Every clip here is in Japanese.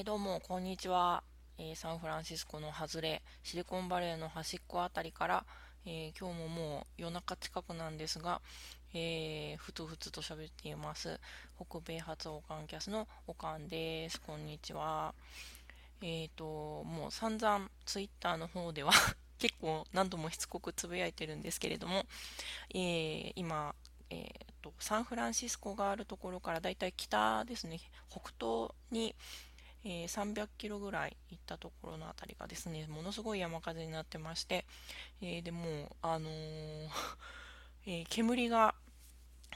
えー、どうも、こんにちは、えー、サンフランシスコの外れ、シリコンバレーの端っこあたりから、えー、今日ももう夜中近くなんですが、えー、ふつふつと喋っています。北米発オカンキャスのオカンです。こんにちは。えっ、と、もう散々ツイッターの方では 結構何度もしつこくつぶやいてるんですけれども、え今、えーと、サンフランシスコがあるところからだいたい北ですね、北東に、えー、300キロぐらい行ったところの辺りがですね、ものすごい山風になってまして、えー、でも、あのー えー、煙が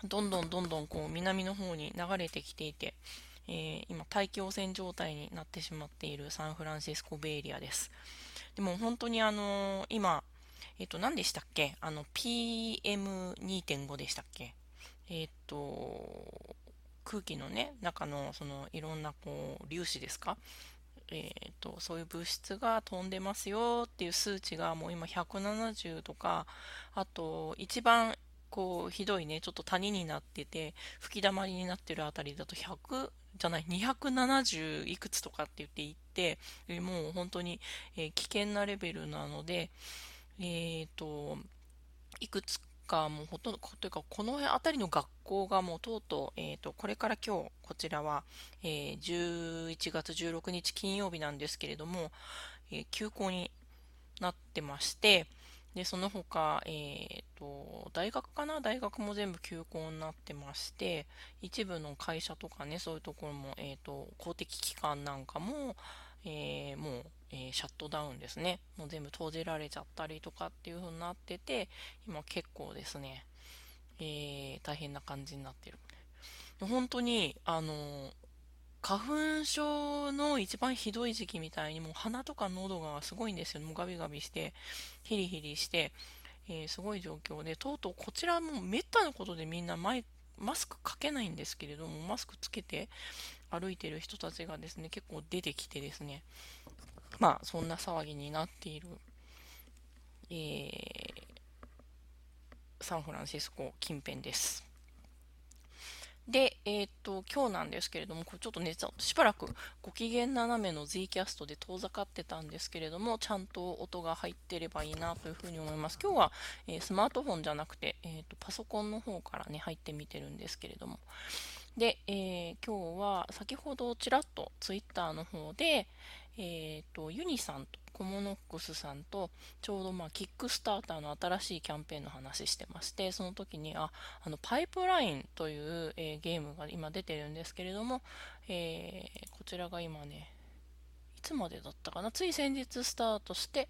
どんどんどんどんこう南の方に流れてきていて、え、今大気汚染状態になってしまっているサンフランシスコベイエリアです。でも本当にあの、今、えっ、と、何でしたっけ？あの、PM2.5 でしたっけ？えっ、と、空気のね中のそのいろんなこう粒子ですか？えーと、そういう物質が飛んでますよっていう数値がもう今170とかあと一番こうひどいねちょっと谷になってて吹きだまりになってるあたりだと100じゃない270いくつとかって言っていってもう本当に、危険なレベルなのでえ、ー、といくつかもうほとんどというかこの辺りの学校がもうとうとう、えーと、これから今日こちらは、えー、11月16日金曜日なんですけれども、えー、休校になってましてでその他、えーと、大学かな？大学も全部休校になってまして一部の会社とかねそういうところも、えーと公的機関なんかも、えー、もう、えー、シャットダウンですね。もう全部閉じられちゃったりとかっていう風になってて、今結構ですね、えー、大変な感じになってる。本当に、あの花粉症の一番ひどい時期みたいにもう鼻とか喉がすごいんですよ。もうガビガビして、ヒリヒリして、えー、すごい状況で、とうとうこちらもめったなことでみんなマスクかけないんですけれども、マスクつけて、歩いてる人たちがですね、結構出てきてですね、まあ、そんな騒ぎになっている、えー、サンフランシスコ近辺です。で、えっ、と、今日なんですけれども、これちょっとね、しばらくご機嫌斜めの Z キャストで遠ざかってたんですけれども、ちゃんと音が入ってればいいなというふうに思います。今日は、えー、スマートフォンじゃなくて、えっ、と、パソコンの方からね、入ってみてるんですけれども、で、えー、今日は先ほどちらっとツイッターの方で、えーと、ユニさんとコモノックスさんとちょうどまあキックスターターの新しいキャンペーンの話してましてその時にああのパイプラインという、えー、ゲームが今出てるんですけれども、えー、こちらが今ねいつまでだったかな？つい先日スタートして、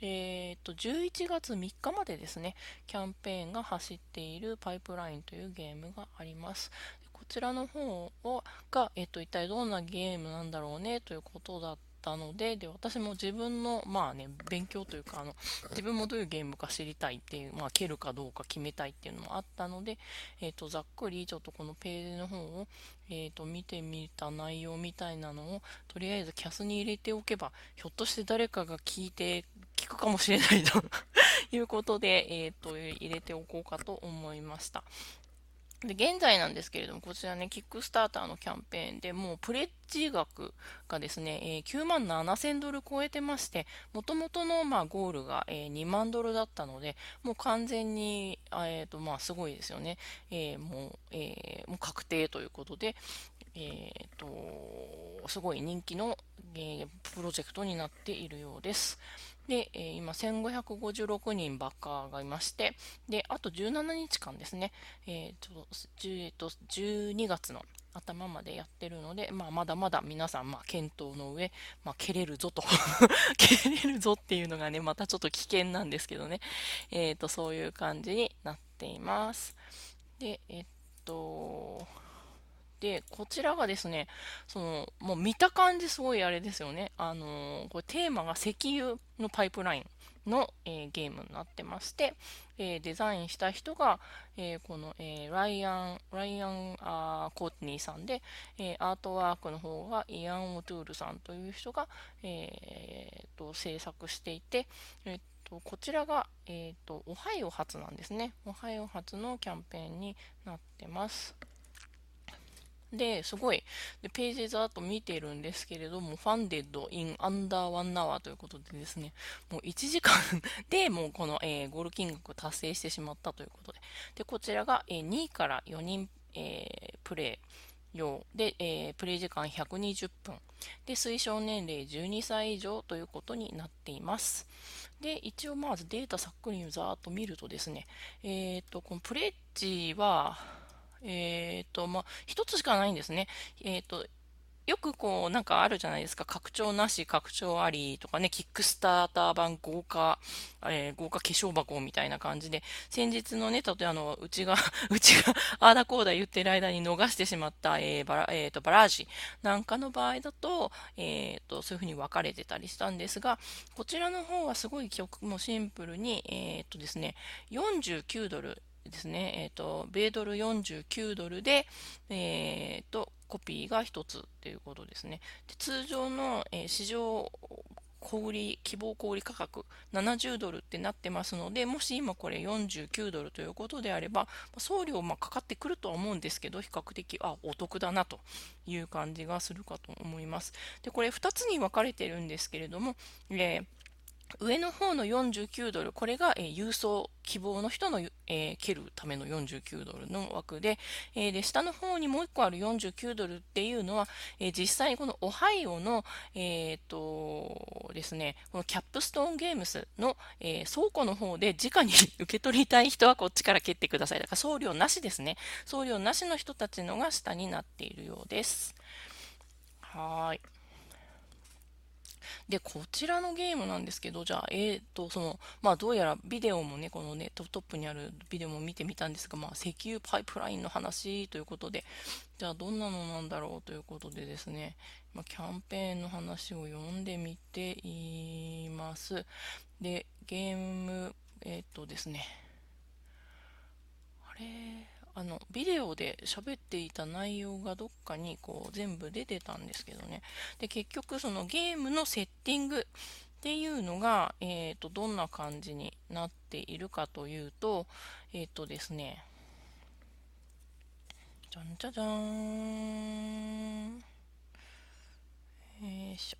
えーと、11月3日までですねキャンペーンが走っているパイプラインというゲームがあります。こちらの方をが、えっと、一体どんなゲームなんだろうねということだったのでで私も自分のまあね勉強というかあの自分もどういうゲームか知りたいっていう、まあ、蹴るかどうか決めたいっていうのもあったので、えっと、ざっくりちょっとこのページの方を、えっと、見てみた内容みたいなのをとりあえずキャスに入れておけばひょっとして誰かが聞いて聞くかもしれないということで、えっと入れておこうかと思いました。で、現在なんですけれども、こちらね、キックスターターのキャンペーンでもうプレッジ額がですね、え、9万7000ドル超えてまして、もともとの、まあ、ゴールが、え、2万ドルだったので、もう完全に、えーとまあ、すごいですよね。えー、もう、えー、もう確定ということで、えーと、すごい人気の、えー、プロジェクトになっているようです。で、えー、今1556人バッカーがいまして、で、あと17日間ですね、えーと、えーと12月の頭までやってるので、まあ、まだまだ皆さん、まあ、検討の上、まあ、蹴れるぞと 蹴れるぞっていうのがね、またちょっと危険なんですけどね、えっ、ー、と、そういう感じになっています。で、えっと、で、こちらがですね、その、もう見た感じすごいあれですよね。あのー、これテーマが石油のパイプラインの、えー、ゲームになってまして、えー、デザインした人が、えこの、えライアン、ライアンあコートニーさんで、えアートワークの方がイアン・オトゥールさんという人が、えー、と制作していて、えとこちらが、えーと、オハイオ発なんですね。オハイオ発のキャンペーンになってます。で、すごい、でページざーっと見てるんですけれども、ファンデッド in under one hour ということでですね、もう1時間 でもうこの、えー、ゴール金額を達成してしまったということで、で、こちらが、えー、2位から4人、えー、プレイ用で、えー、プレイ時間120分。で推奨年齢12歳以上ということになっています。で一応まずデータさっくりざーっと見るとですねえっ、とこのプレッジはえっ、ー、と、まあ、一つしかないんですね。えっ、ー、と、よくこう、なんかあるじゃないですか。拡張なし、拡張ありとかね、キックスターター版豪華、えー、豪華化粧箱みたいな感じで、先日のね、例えばあの、うちが うちが、あーだこーだ言ってる間に逃してしまった、えー、バラ、えー、と、バラージなんかの場合だと、えー、と、そういう風に分かれてたりしたんですが、こちらの方はすごい曲もシンプルに、えっ、とですね、49ドル、ですね、えっ、ー、と、米ドル49ドルで、えっ、ー、と、コピーが1つっていうことですね。で通常の、えー、市場小売希望小売価格70ドルってなってますので、もし今これ49ドルということであれば、送料まかかってくるとは思うんですけど、比較的、あ、お得だなという感じがするかと思います。で、これ2つに分かれてるんですけれども、えー上の方の49ドル、これが、えー、郵送希望の人の、えー、蹴るための49ドルの枠で、えー、で、下の方にもう1個ある49ドルっていうのは、え実際このオハイオの、えっとですね、このキャップストーンゲームスの、え倉庫の方で直に 受け取りたい人はこっちから蹴ってください。だから送料なしですね。送料なしの人たちのが下になっているようです。はい。で、こちらのゲームなんですけど、じゃあ、えーと、その、まあ、どうやらビデオもね、このね、トップにあるビデオも見てみたんですが、まあ、石油パイプラインの話ということで、じゃあ、どんなのなんだろうということでですね、まあ、キャンペーンの話を読んでみています。で、ゲーム、えっ、ー、とですね、あれ？あのビデオで喋っていた内容がどっかにこう全部出てたんですけどね。で結局そのゲームのセッティングっていうのが、えーと、どんな感じになっているかというとえっ、ー、とですね。じゃんじゃじゃーん。よいしょ。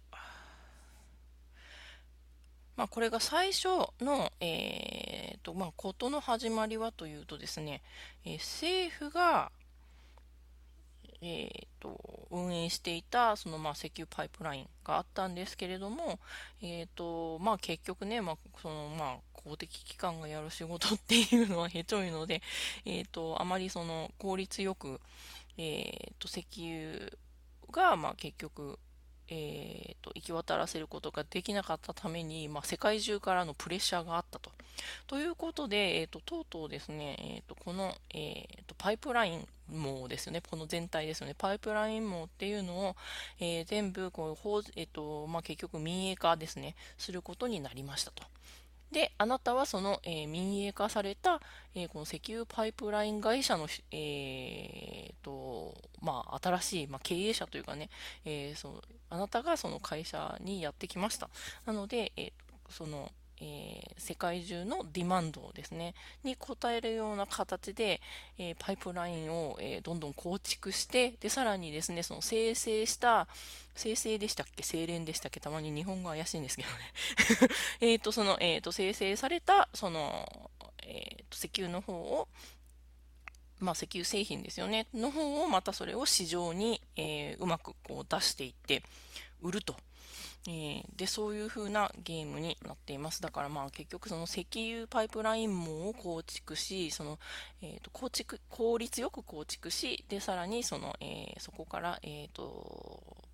まあ、これが最初の、えーとまあ、ことの始まりはというとですね、え、政府が、えーと、運営していたその、まあ、石油パイプラインがあったんですけれども、えーとまあ、結局ね、まあそのまあ、公的機関がやる仕事っていうのはへちょいので、えーと、あまりその効率よく、えーと石油が、まあ、結局えーと、行き渡らせることができなかったために、まあ、世界中からのプレッシャーがあったと。ということで、えーと、とうとうですね、えーと、この、えー、とパイプライン網ですよね、この全体ですよね、パイプライン網っていうのを、えー、全部こう、えーとまあ、結局民営化ですね、することになりましたと。で、あなたはその、えー、民営化された、えー、この石油パイプライン会社の、えーとまあ、新しい、まあ、経営者というかね、えー、そのあなたがその会社にやってきました。なので、えー、そのえー、世界中のディマンドですね、に応えるような形で、えー、パイプラインを、えー、どんどん構築して、で、さらにですね、その生成した、生成でしたっけ？精錬でしたっけ？たまに日本語怪しいんですけどね。えっと、その、えっ、と、生成された、その、えっ、と、石油の方を、まあ、石油製品ですよね、の方をまたそれを市場に、えうまくこう出していって売ると。えー、で、そういう風なゲームになっています。だからまあ結局その石油パイプライン網を構築し、その、えー、と構築、効率よく構築し、で、さらにその、えー、そこから、えっ、と、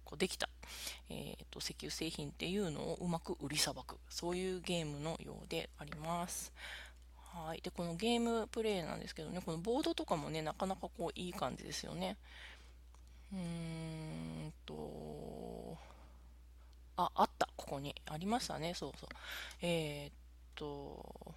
こうできた、えー、と石油製品っていうのをうまく売りさばく、そういうゲームのようであります。はい。で、このゲームプレイなんですけどね、このボードとかもね、なかなかこういい感じですよね。うーんと、あ、あった。ここに。ありましたね。そうそう。えー、っと、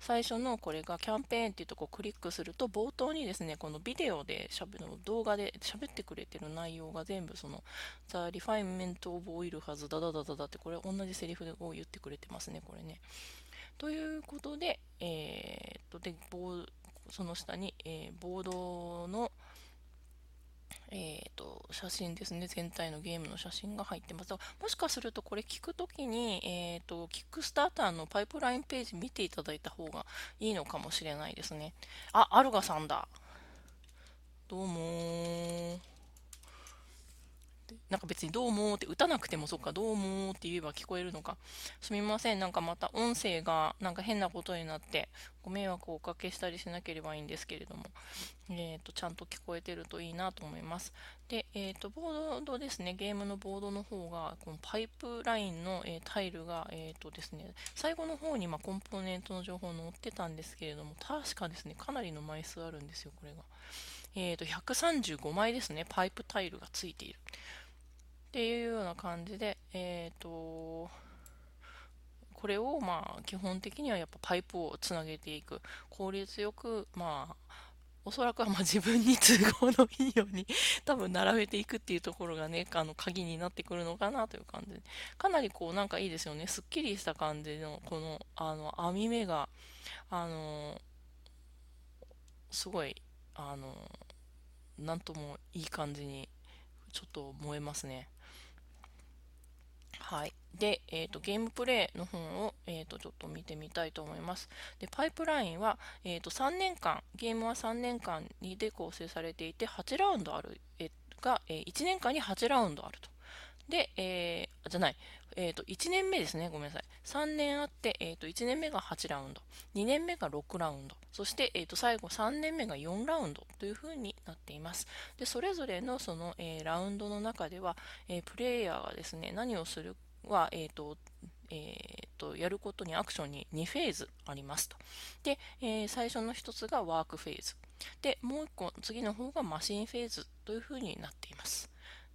最初のこれがキャンペーンっていうとこをクリックすると冒頭にですねこのビデオでしゃべる動画で喋ってくれてる内容が全部その The Refinement of Oil has ダダダダダってこれ同じセリフを言ってくれてますねこれねということでえー、っとでその下に、えー、ボードのえーと、写真ですね。全体のゲームの写真が入ってます。もしかするとこれ聞くときに、えーと、キックスターターのパイプラインページ見ていただいた方がいいのかもしれないですねあアルガさんだどうもなんか別にどうもって打たなくてもそっかどうもって言えば聞こえるのか。すみません。なんかまた音声がなんか変なことになってご迷惑をおかけしたりしなければいいんですけれども。えーと、ちゃんと聞こえてるといいなと思います。で、えーと、ボードですね。ゲームのボードの方がこのパイプラインの、えー、タイルが、えーとですね、最後の方に、まコンポーネントの情報載ってたんですけれども確かですねかなりの枚数あるんですよこれが。えーと135枚ですね。パイプタイルがついている。っていうような感じで、えっ、ー、と、これをまあ基本的にはやっぱパイプをつなげていく。効率よくまあおそらくはま自分に都合のいいように 多分並べていくっていうところがねあの鍵になってくるのかなという感じで。かなりこうなんかいいですよね。すっきりした感じのこのあの網目があのすごいあのなんともいい感じにちょっと燃えますね。はい。で、えーと、ゲームプレイの本を、えーと、ちょっと見てみたいと思います。で、パイプラインは、えーと、3年間、ゲームは3年間にで構成されていて、8ラウンドある、えが、えー、1年間に8ラウンドあると。で、えー、じゃない、えっ、ー、と、1年目ですね。ごめんなさい。3年あって、えっ、ー、と、1年目が8ラウンド、2年目が6ラウンド、そして、えっ、と、最後3年目が4ラウンドというふうになっています。で、それぞれのその、えラウンドの中では、えプレイヤーがですね、何をするは、えっ、と、えーと、やることにアクションに2フェーズありますと。で、えー、最初の1つがワークフェーズ。で、もう1個、次の方がマシンフェーズというふうになっています。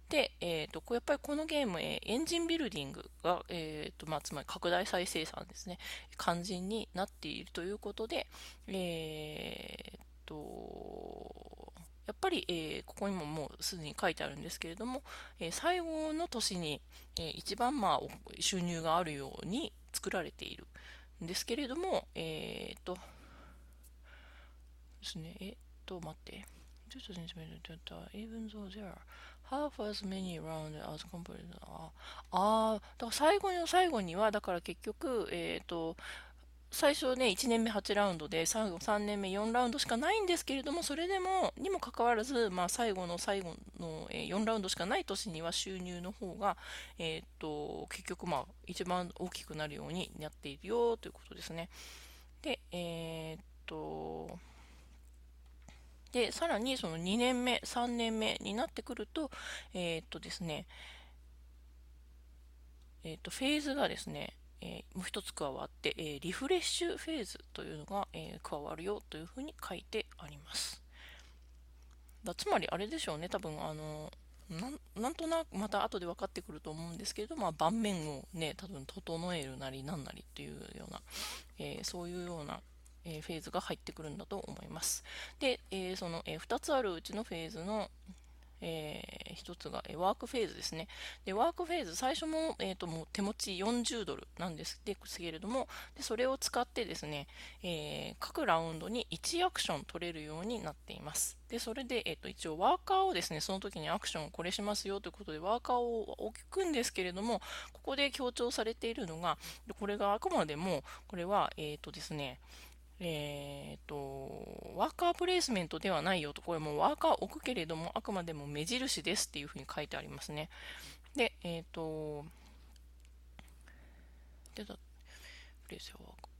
で、えーと、やっぱりこのゲーム、えー、エンジンビルディングが、えーとまあ、つまり拡大再生産ですね、肝心になっているということで、えーと、やっぱり、えー、ここにももうすでに書いてあるんですけれども、えー、最後の年に、えー、一番、まあ、収入があるように作られている。んですけれども、えっ、と、ですね、えっ、と、待って。even though there are half as many rounds as completed. ああだから最後の最後にはだから結局えっ、ー、と最初ね1年目8ラウンドで最後3年目4ラウンドしかないんですけれどもそれでもにもかかわらず、まあ、最後の最後の、え4ラウンドしかない年には収入の方が、えーと、結局まあ一番大きくなるようになっているよということですね。でえっ、とで、さらにその2年目、3年目になってくると、えー、っとですね、えー、っと、フェーズがですね、えー、もう一つ加わって、えー、リフレッシュフェーズというのが、えー、加わるよというふうに書いてあります。だつまりあれでしょうね、多分あのなんとなくまた後で分かってくると思うんですけれど、まあ、盤面をね、多分整えるなりなんなりっていうような、えそういうようなえフェーズが入ってくるんだと思います。で、えその、え2つあるうちのフェーズの、えー、一つが、えワークフェーズですね。で、ワークフェーズ、最初も、えーと、もう手持ち40ドルなんですですけれども、でそれを使ってですね、えー、各ラウンドに1アクション取れるようになっています。で、それで、えーと、一応ワーカーをですね、その時にアクションをこれしますよということで、ワーカーを置くんですけれども、ここで強調されているのが、これがあくまでも、これは、えっ、ー、とですね、えーと、ワーカープレイスメントではないよと、これもワーカー置くけれども、あくまでも目印ですっていうふうに書いてありますね。で、えっ、ー、と、でだ、プレイスワーカー。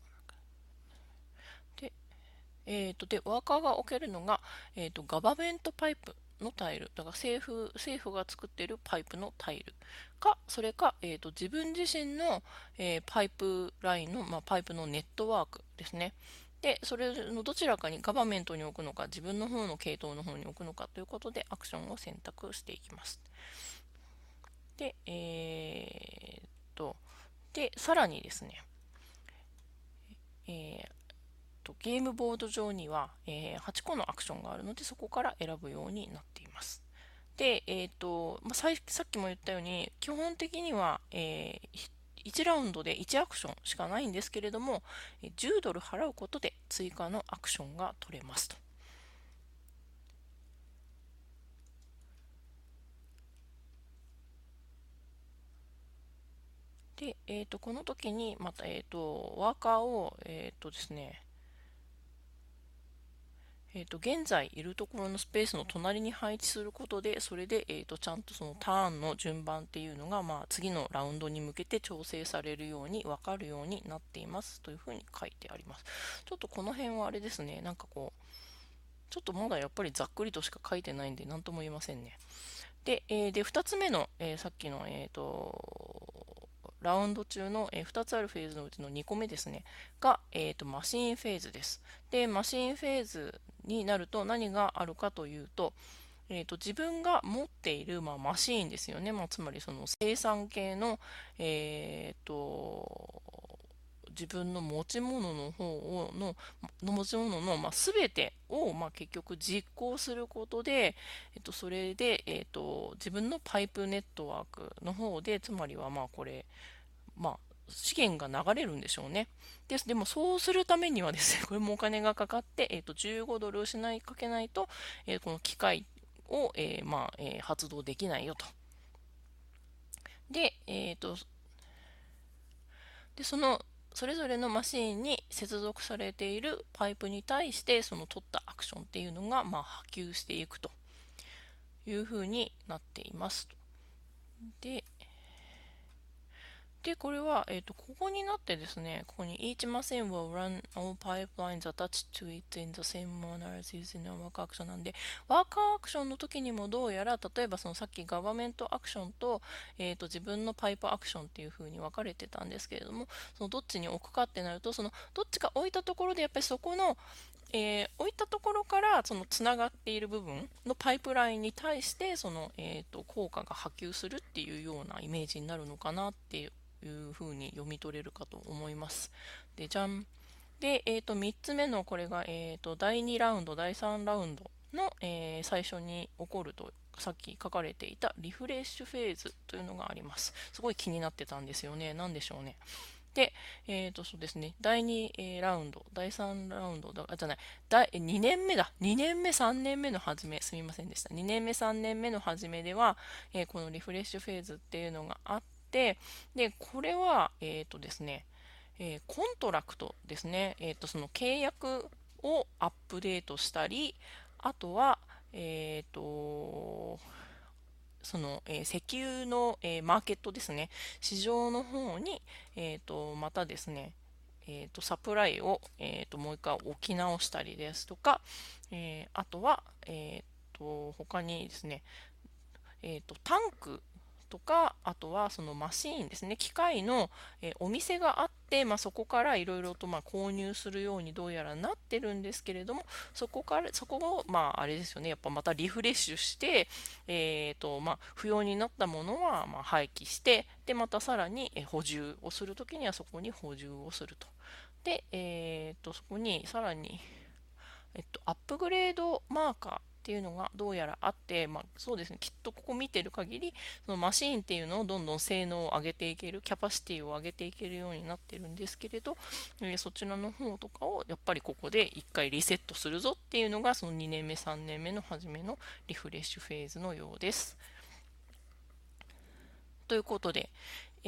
えっ、ー、と、で、ワーカーが置けるのが、えっ、と、ガバメントパイプのタイル、だから政府政府が作っているパイプのタイルか、それか、えーと、自分自身の、えー、パイプラインの、まあ、パイプのネットワークですね。で、それのどちらかにガバメントに置くのか、自分の方の系統の方に置くのかということで、アクションを選択していきます。で、えー、っと、で、さらにですね、えー、とゲームボード上には、えー、8個のアクションがあるので、そこから選ぶようになっています。で、えーとまあ、さっきも言ったように、基本的には、えー、1ラウンドで1アクションしかないんですけれども10ドル払うことで追加のアクションが取れますと。で、えー、とこの時にまた、えー、とワーカーを、えーとですね、えーと、現在いるところのスペースの隣に配置することでそれで、えーと、ちゃんとそのターンの順番っていうのが、まあ、次のラウンドに向けて調整されるように分かるようになっています。というふうに書いてあります。ちょっとこの辺はあれですね。なんかこうちょっとまだやっぱりざっくりとしか書いてないんで何とも言えませんね。で,、えー、で2つ目の、えー、さっきの、えーとラウンド中の、え2つあるフェーズのうちの2個目ですね、が、えーと、マシンフェーズです。で、マシンフェーズになると何があるかというと、えーと、自分が持っている、まあ、マシーンですよね、まあ、つまりその生産系の、えーと、自分の持ち物の方をの持ち物の、まあ、全てを、まあ、結局実行することで、えっと、それで、えっと、自分のパイプネットワークの方でつまりはまあこれまあ、資源が流れるんでしょうね。ですでもそうするためにはですね、これもお金がかかって、えーと、15ドル失いかけないと、えー、この機械を、えー、まあえー、発動できないよと。で、えっ、と、で、その、それぞれのマシンに接続されているパイプに対して、その取ったアクションっていうのが、まあ、波及していくというふうになっています。で、で、これは、えっ、ー、と、ここになってですね、ここに each machine will run all pipelines attached to it in the same manner as using a work action なんで、ワーカーアクションの時にもどうやら、例えばそのさっきガバメントアクションと、えっ、ー、と、自分のパイプアクションっていう風に分かれてたんですけれども、そのどっちに置くかってなると、そのどっちか置いたところでやっぱりそこの、えー、置いたところからそのつながっている部分のパイプラインに対してその、えーと効果が波及するっていうようなイメージになるのかなっていうふうに読み取れるかと思います。で、じゃん。で、えー、と3つ目のこれが、えー、と第2ラウンド、第3ラウンドの、えー、最初に起こるとさっき書かれていたリフレッシュフェーズというのがあります。すごい気になってたんですよね。何でしょうね。で、えっ、ー、と、そうですね。第2、ラウンド、第3ラウンド、あ、じゃない、第2年目だ。2年目、3年目の初め、すみませんでした。2年目、3年目の初めでは、えー、このリフレッシュフェーズっていうのがあってて、で、これは、えっ、ー、とですね、えー、コントラクトですね、えっ、ー、と、その契約をアップデートしたり、あとは、えっ、と、その、え石油の、えマーケットですね、市場の方に、えっ、と、またですね、えーと、サプライを、えーと、もう一回置き直したりですとか、えー、あとは、えーと、他にですね、えー、とタンクとかあとはそのマシーンですね。機械の、えお店があって、まあ、そこからいろいろとま購入するようにどうやらなってるんですけれどもそこからそこをまああれですよね。やっぱまたリフレッシュして、えーとまあ、不要になったものはま廃棄してでまたさらに補充をするときにはそこに補充をすると。で、えー、とそこにさらに、えっと、アップグレードマーカーっていうのがどうやらあって、まあ、そうですね、きっとここ見てる限り、そのマシーンっていうのをどんどん性能を上げていける、キャパシティを上げていけるようになってるんですけれど、え、そちらの方とかをやっぱりここで1回リセットするぞっていうのが、その2年目、3年目の初めのリフレッシュフェーズのようです。ということで、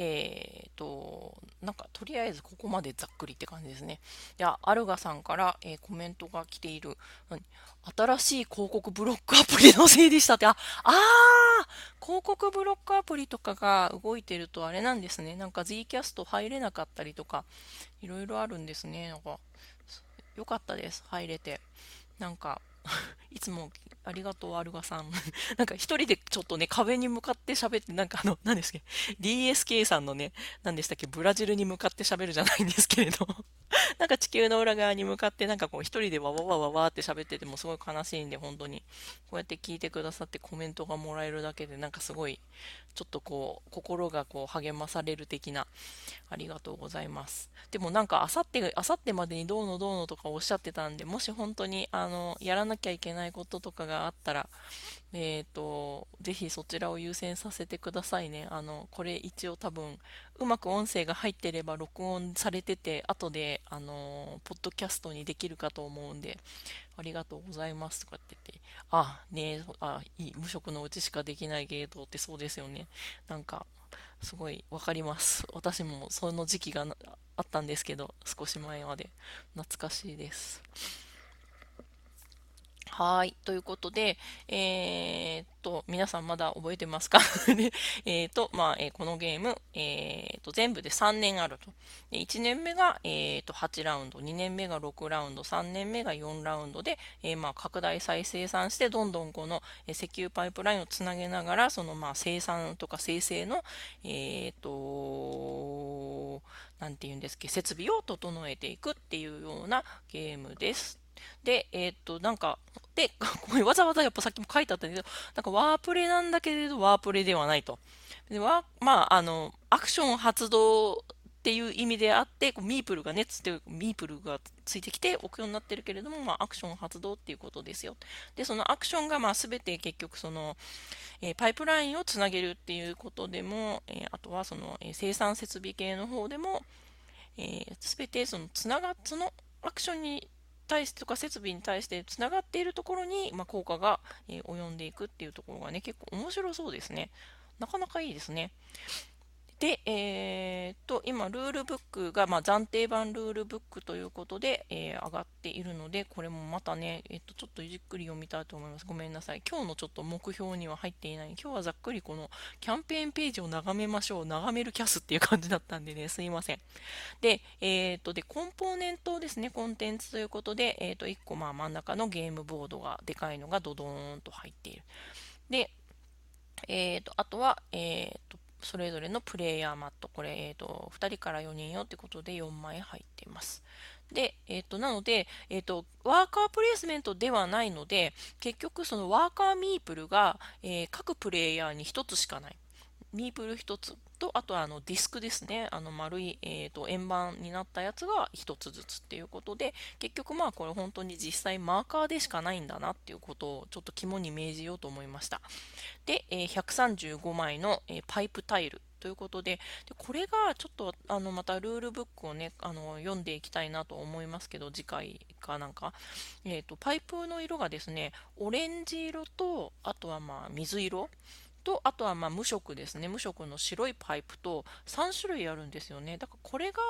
えー、と、なんかとりあえずここまでざっくりって感じですね。では、アルガさんから、えー、コメントが来ている、新しい広告ブロックアプリのせいでしたって、あ、あー広告ブロックアプリとかが動いてるとあれなんですね。なんか Zcast 入れなかったりとか、いろいろあるんですね。なんか、よかったです。入れて。なんか、いつもありがとう、アルガさん。なんか一人でちょっとね、壁に向かって喋って、なんかあの、何ですか DSK さんのね、何でしたっけ、ブラジルに向かって喋るじゃないんですけれど。なんか地球の裏側に向かってなんかこう一人でわわわわわって喋っててもすごい悲しいんで本当に。こうやって聞いてくださってコメントがもらえるだけでなんかすごいちょっとこう心がこう励まされる的なありがとうございます。でもなんかあさってあさってまでにどうのどうのとかおっしゃってたんでもし本当にあのやらなきゃいけないないこととかがあったらえっ、ー、と、ぜひそちらを優先させてくださいね。あの、これ一応多分、うまく音声が入ってれば録音されてて、後で、あの、ポッドキャストにできるかと思うんで、ありがとうございますとかって言って、あ、ねあ、いい、無職のうちしかできない芸当ってそうですよね。なんか、すごいわかります。私もその時期があったんですけど、少し前まで懐かしいです。はい。ということで、えー、っと、皆さんまだ覚えてますか？えっと、まあ、えー、このゲーム、え、っと、全部で3年あると。で1年目が、え、っと、8ラウンド、2年目が6ラウンド、3年目が4ラウンドで、えまあ、拡大再生産して、どんどんこの、え石油パイプラインをつなげながら、その、まあ、生産とか生成の、えっと、なんて言うんですけ、設備を整えていくっていうようなゲームです。で、え、っと、なんか、で、ここわざわざやっぱさっきも書いてあったんだけど、なんかワープレなんだけれど、ワープレではないと。でまあ、あの、アクション発動っていう意味であって、こうミープルがね、つって、ミープルがついてきて置くようになってるけれども、まあ、アクション発動っていうことですよ。で、そのアクションが、まあ、すべて結局、その、えー、パイプラインをつなげるっていうことでも、えー、あとは、その、えー、生産設備系の方でも、す、べ、て、その、つなが、そのアクションに対してとか設備に対してつながっているところに、まあ、効果が、えー、及んでいくっていうところがね、結構面白そうですね。なかなかいいですね。で、えー、っと、今、ルールブックが、まあ、暫定版ルールブックということで、えー、上がっているので、これもまたね、えっと、ちょっとじっくり読みたいと思います。ごめんなさい。今日のちょっと目標には入っていない。今日はざっくりこのキャンペーンページを眺めましょう。眺めるキャスっていう感じだったんでね、すいません。で、え、っと、で、コンポーネントですね、コンテンツということで、えっと、1個、まあ、真ん中のゲームボードがでかいのがドドーンと入っている。で、えっと、あとは、えっと、それぞれのプレイヤーマット、これ、えっ、ー、と、2人から4人よってことで4枚入っています。で、えっ、ー、と、なので、えっ、ー、と、ワーカープレイスメントではないので、結局そのワーカーミープルが、え各プレイヤーに1つしかない。ミープル1つと、あとはあのディスクですね。あの丸い、えーと、円盤になったやつが1つずつっていうことで、結局まあこれ本当に実際マーカーでしかないんだなっていうことをちょっと肝に銘じようと思いました。で、えー、135枚の、えー、パイプタイルということで、でこれがちょっとあのまたルールブックをね、あの読んでいきたいなと思いますけど、次回かなんか、えーと、パイプの色がですね、オレンジ色と、あとはまあ水色と、あとはま無色ですね。無色の白いパイプと3種類あるんですよね。だからこれが、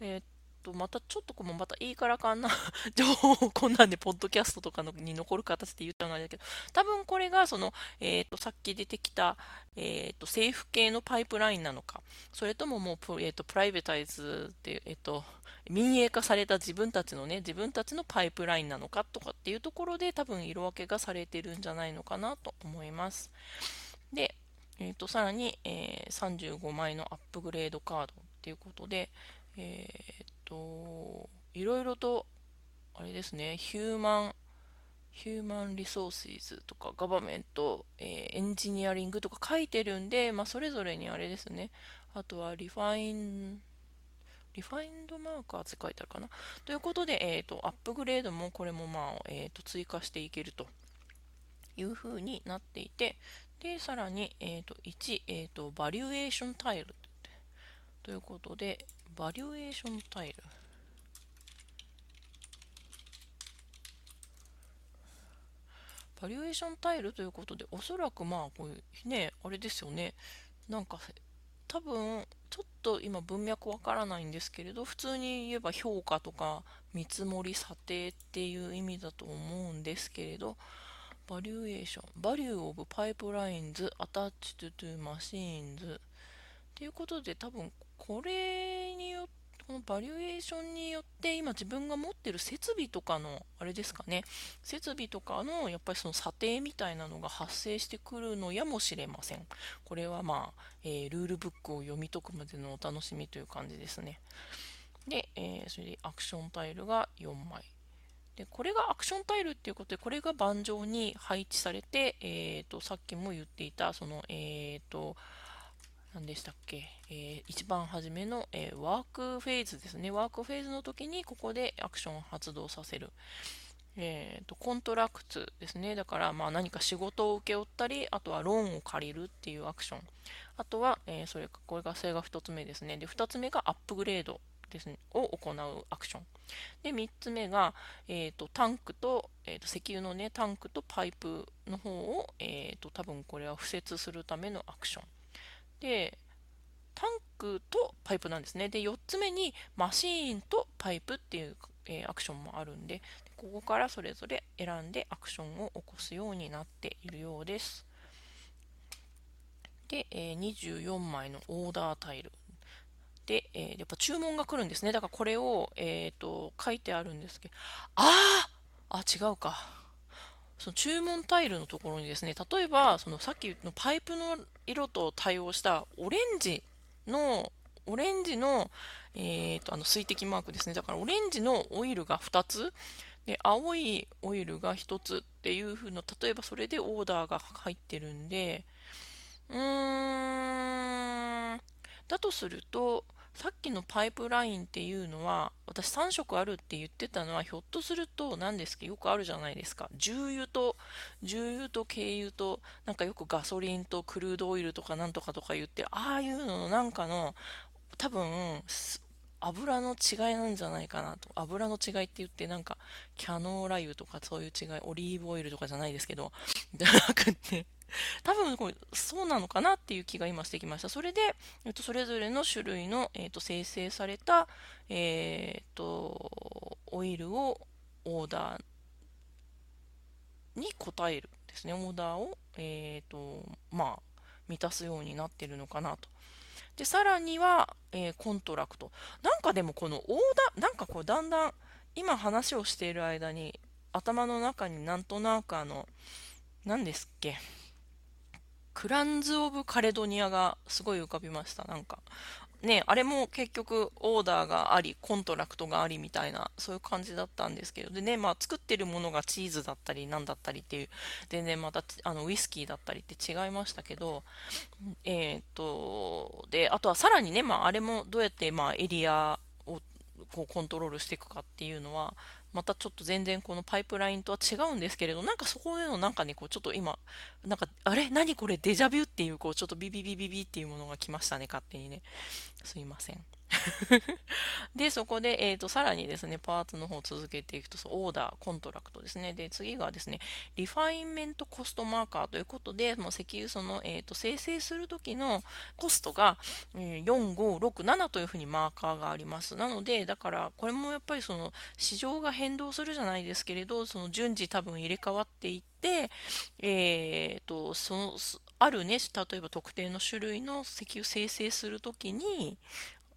えー、またちょっとこうまたいいからかんな 情報をこんなんでポッドキャストとかのに残る形で言ったのあれだけど、多分これがその、えー、と、さっき出てきた、えー、と、政府系のパイプラインなのか、それとももうプ、えー、っと、プライベタイズで、えっと、民営化された自分たちのね、自分たちのパイプラインなのかとかっていうところで多分色分けがされてるんじゃないのかなと思います。で、えーと、さらに、えー、35枚のアップグレードカードっていうことで、え、ー、と、いろいろと、あれですね、ヒューマン、ヒューマンリソーシズとかガバメント、えー、エンジニアリングとか書いてるんで、まあ、それぞれにあれですね。あとはリファイン、 refined marker って書いてあるかな。ということで、え、ー、と、アップグレードもこれもまあ、えっ、ー、と、追加していけるというふうになっていて、で、さらに、えっ、ー、と、1、えっ、ー、と、 valuation tile ということで、 valuation tile。valuation tile ということで、おそらくまあ、こうね、あれですよね。なんか、多分、ちょっと今文脈わからないんですけれど、普通に言えば評価とか見積もり査定っていう意味だと思うんですけれど、 valuation、value of pipelines、attached to machines. っていうことで多分これによってこのバリュエーションによって今自分が持ってる設備とかのあれですかね。設備とかのやっぱりその査定みたいなのが発生してくるのやもしれません。これはまあ、えー、ルールブックを読み解くまでのお楽しみという感じですね。で、えー、それでアクションタイルが4枚。でこれがアクションタイルっていうことでこれが盤上に配置されて、えーと、さっきも言っていたそのえっ、ー、と何でしたっけ、えー、一番初めの、えー、ワークフェーズですねワークフェーズの時にここでアクションを発動させるえーと、コントラクツですね。だから、まあ、何か仕事を請け負ったり、あとはローンを借りるっていうアクション。あとは、えー、それ、これが、それが1つ目ですね。で、2つ目がアップグレードですね、を行うアクション。で、3つ目が、えーと、タンクと,、えーと、石油の、ね、タンクとパイプの方を、えーと、多分これは敷設するためのアクション。で、タンクとパイプなんですね。で、4つ目にマシーンとパイプっていう、え、アクションもあるんで、ここからそれぞれ選んでアクションを起こすようになっているようです。で、え、24枚のオーダータイル。で、えー、やっぱ注文が来るんですね。だからこれを、えーと、書いてあるんですけど、あああ、違うか。その注文タイルのところにですね、例えば、そのさっきのパイプの色と対応したオレンジの、オレンジの、えーと、あの水滴マークですね。だからオレンジのオイルが2つ、で、青いオイルが1つっていう風の、例えばそれでオーダーが入ってるんで、うーん、だとすると、さっきのパイプラインっていうのは、私3色あるって言ってたのは、ひょっとすると何ですかよくあるじゃないですか。重油と、重油と軽油と、なんかよくガソリンとクルードオイルとかなんとかとか言って、ああいうののなんかの、多分、油の違いなんじゃないかなと。油の違いって言ってなんか、キャノーラ油とかそういう違い、オリーブオイルとかじゃないですけど、じゃなくて 多分これそうなのかなっていう気が今してきました。それで、えっと、それぞれの種類の、えっと、生成された、えっと、オイルをオーダーに答えるですね。オーダーを、えっと、まあ、満たすようになってるのかなと。で、さらには、えー、コントラクト。なんかでもこのオーダー、なんかこうだんだん今話をしている間に頭の中になんとなくあの、何ですっけ？ Clans of Caledonia がすごい浮かびました。なんか。ね、あれも結局オーダーがあり、コントラクトがありみたいな、そういう感じだったんですけど、でね、まあ作ってるものがチーズだったり、なんだったりっていう、全然またあのウイスキーだったりって違いましたけど、えっ、と、で、あとはさらにね、まああれもどうやってまあエリアをこうコントロールしていくかっていうのは、またちょっと全然このパイプラインとは違うんですけれど、なんかそこでのなんかね、こうちょっと今、なんか、あれ？何これ？デジャビュっていう、こうちょっとビビビビビっていうものが来ましたね、勝手にね。すいません。で、そこで、えっ、ー、と、さらにですね、パーツの方を続けていくと、オーダー、コントラクトですね。で、次がですね、 refinement cost marker ということで、もう石油その、えっ、ー、と、生成するときのコストが、えー、4、5、6、7というふうにマーカーがあります。なので、だから、これもやっぱりその、市場が変動するじゃないですけれど、その順次多分入れ替わっていって、えっ、ー、と、その、あるね、例えば特定の種類の石油生成するときに、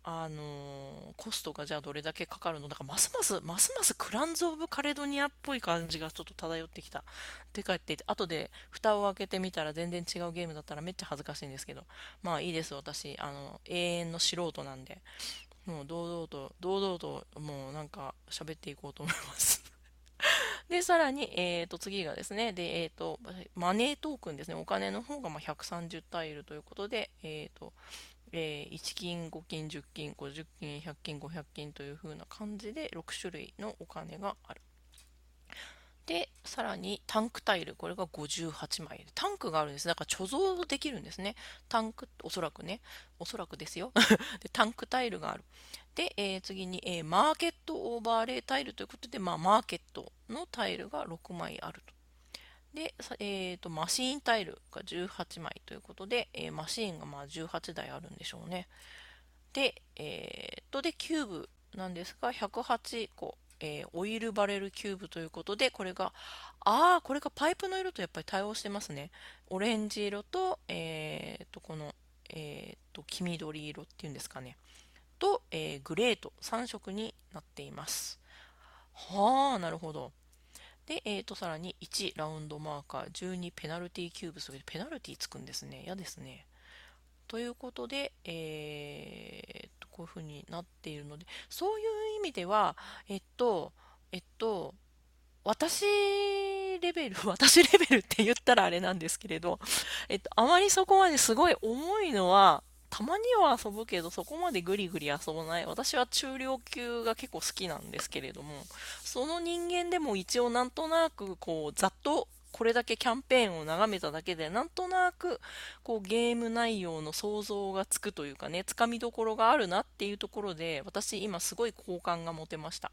あのコストがじゃあどれだけかかるの？だからますますますますクランズ・オブ・カレドニアっぽい感じがちょっと漂ってきた。って書いて後で蓋を開けてみたら全然違うゲームだったらめっちゃ恥ずかしいんですけど。まあいいです私。あの永遠の素人なんで。もう堂々と堂々ともうなんか喋っていこうと思います。で、さらに、えー、と次がですね、で、えーと、マネートークンですね、お金の方がまあ130タイルということで、えーとえー、1金、5金、10金、50金、100金、500金というふうな感じで6種類のお金がある。で、さらにタンクタイル、これが58枚。タンクがあるんです。だから貯蔵できるんですね。タンク、おそらくね。おそらくですよ。で tank tile がある。で、えー、次に、えー、 market overlay tile ということで、まあ、マーケットのタイルが6枚あると。で、えーと、 machine tile が18枚ということで、えー、マシーンがまあ18台あるんでしょうね。で、えーと、で、キューブなんですが、108個、えー、 oil barrel cube ということで、これが、ああ、これがパイプの色とやっぱり対応してますね。オレンジ色と、えーと、この、えーと、黄緑色っていうんですかね。と、えー、グレート3色になっています。はあ、なるほど。で、えー、とさらに1ラウンドマーカー、12ペナルティキューブ、それでペナルティつくんですね。嫌ですね。ということで、えー、とこういうふうになっているので、そういう意味では、えっと、えっと、私レベル、私レベルって言ったらあれなんですけれど、えっと、あまりそこまですごい重いのはたまには遊ぶけど、そこまでグリグリ遊ばない。私は中量級が結構好きなんですけれども、その人間でも一応なんとなく、こう、ざっとこれだけキャンペーンを眺めただけで、なんとなく、こう、ゲーム内容の想像がつくというかね、つかみどころがあるなっていうところで、私今すごい好感が持てました。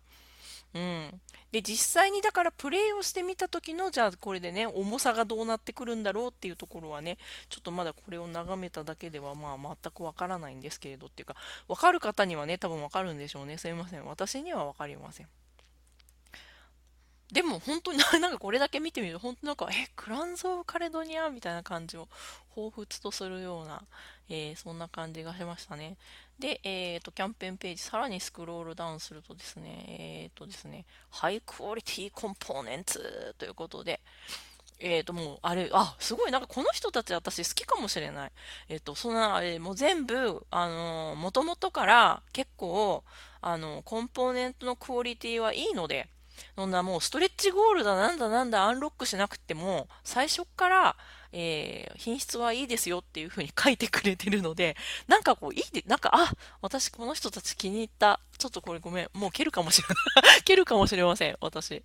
うん。で、実際にだからプレイをしてみた時の、じゃあこれでね、重さがどうなってくるんだろうっていうところはね、ちょっとまだこれを眺めただけでは、まあ全くわからないんですけれどっていうか、わかる方にはね、多分わかるんでしょうね。すいません。私にはわかりません。でも本当に なんかこれだけ見てみると本当なんかえクランズ・オブ・カレドニアみたいな感じを彷彿とするような、えー、そんな感じがしましたね。で、えっ、ー、と、キャンペーンページ、さらにスクロールダウンするとですね、えっ、ー、とですね、ハイクオリティコンポーネンツということで、えっ、ー、と、もう、あれ、あ、すごい、なんかこの人たち私好きかもしれない。えっ、と、そんな、あれ、もう全部、あのもともとから結構、あの、コンポーネントのクオリティはいいので、そんなもうストレッチゴールだなんだなんだアンロックしなくても、最初から、えー、品質はいいですよっていう風に書いてくれてるので、なんかこういいで、なんか、あ、私この人たち気に入った。ちょっとこれごめん。もう蹴るかもしれない。蹴るかもしれません。私。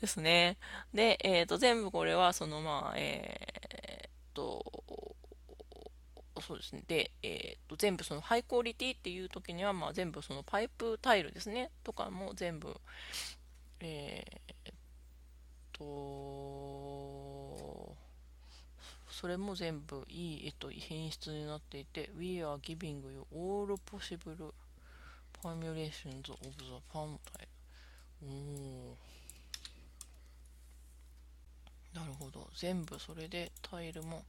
ですね。で、えっ、ー、と、全部これは、そのまあ、えー、っと、そうですね。で、えー、と全部そのハイクオリティっていう時には、まあ、全部そのパイプタイルですね。とかも全部、えー、っと、それも全部いい、えっと、品質になっていて、We are giving you all possible permutations of the palm tile. おなるほど。全部それでタイルも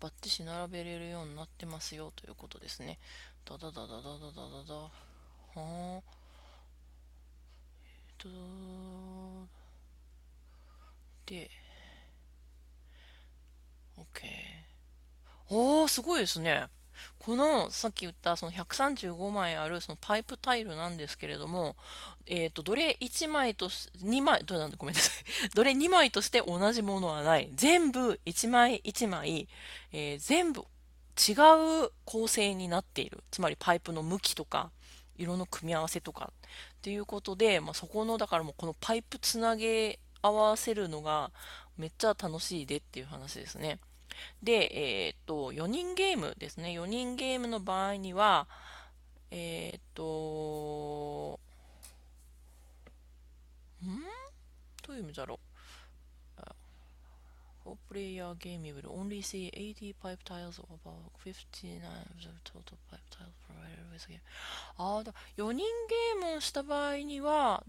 バッチシ並べれるようになってますよということですね。ダダダダダダダダダ。はあ。っと、で、OK。おー、すごいですね。この、さっき言ったその135枚あるそのパイプタイルなんですけれども、えっ、ー、と、どれ1枚と2枚、どれなんでごめんなさい。どれ2枚として同じものはない。全部1枚1枚、えー、全部違う構成になっている。つまりパイプの向きとか、色の組み合わせとかっていうことで、まあ、そこの、だからもうこのパイプつなげ合わせるのがめっちゃ楽しいでっていう話ですね。で、えっ、と、4人ゲームですね。4人ゲームの場合には、えっ、と、ん？どういう意味だろう Four player game will only see 80 pipe tiles or about 59 of the total pipe tiles provided with game. ああ、4人ゲームをした場合には、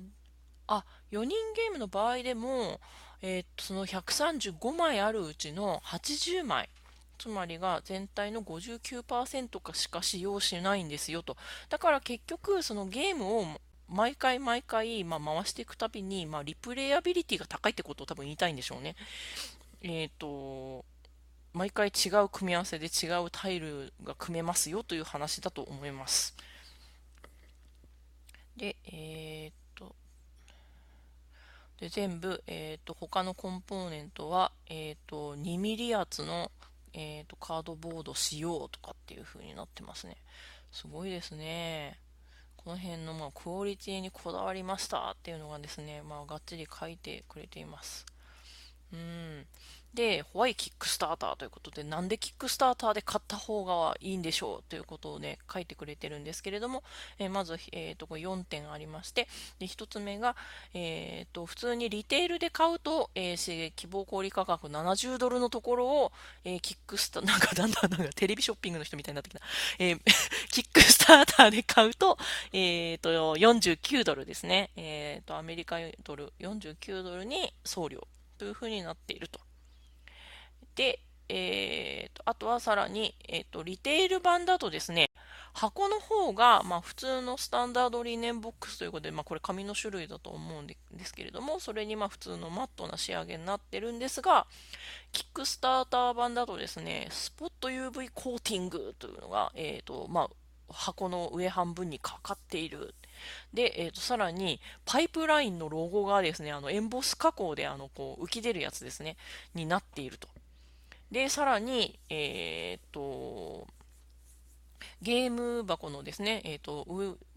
あ、4人ゲームの場合でも、えー、っと、その135枚あるうちの80枚、つまりが全体の59%かしか使用しないんですよと。だから結局、そのゲームを毎回毎回、まあ、回していくたびに、まあ、リプレイアビリティが高いってことを多分言いたいんでしょうね。えっ、と、毎回違う組み合わせで違うタイルが組めますよという話だと思います。で、えっと、で、全部、えっ、ー、と、他のコンポーネントは、えっ、と、2ミリ厚の、えっ、と、カードボード使用とかっていう風になってますね。すごいですね。この辺の、まあ、クオリティにこだわりましたっていうのがですね、まあ、がっちり書いてくれています。うん。で、ホワイキックスターターということで、なんでキックスターターで買った方がいいんでしょうということをね、書いてくれてるんですけれども、えー、まず、え、ー、と、4点ありまして、で、1つ目が、え、ー、と、普通にリテールで買うと、えー、希望小売価格70ドルのところを、えキックスター、なんかだんだんなんかテレビショッピングの人みたいになってきた。え キックスターターで買うと、えっ、と、49ドルですね。えっ、と、アメリカドル49ドルに送料というふうになっていると。で、えーと、あとはさらに、えーと、リテール版だとですね、箱の方が、まあ、普通のスタンダードリネンボックスということで、まあ、これ紙の種類だと思うんですけれども、それにまあ普通のマットな仕上げになってるんですが、キックスターター版だとですね、スポット UV コーティングというのが、えーとまあ、箱の上半分にかかっている。で、えー、とさらに、パイプラインのロゴがですね、あのエンボス加工であのこう浮き出るやつですね、になっていると。で、さらに、えー、っと、ゲーム箱のですね、えっ、ー、と、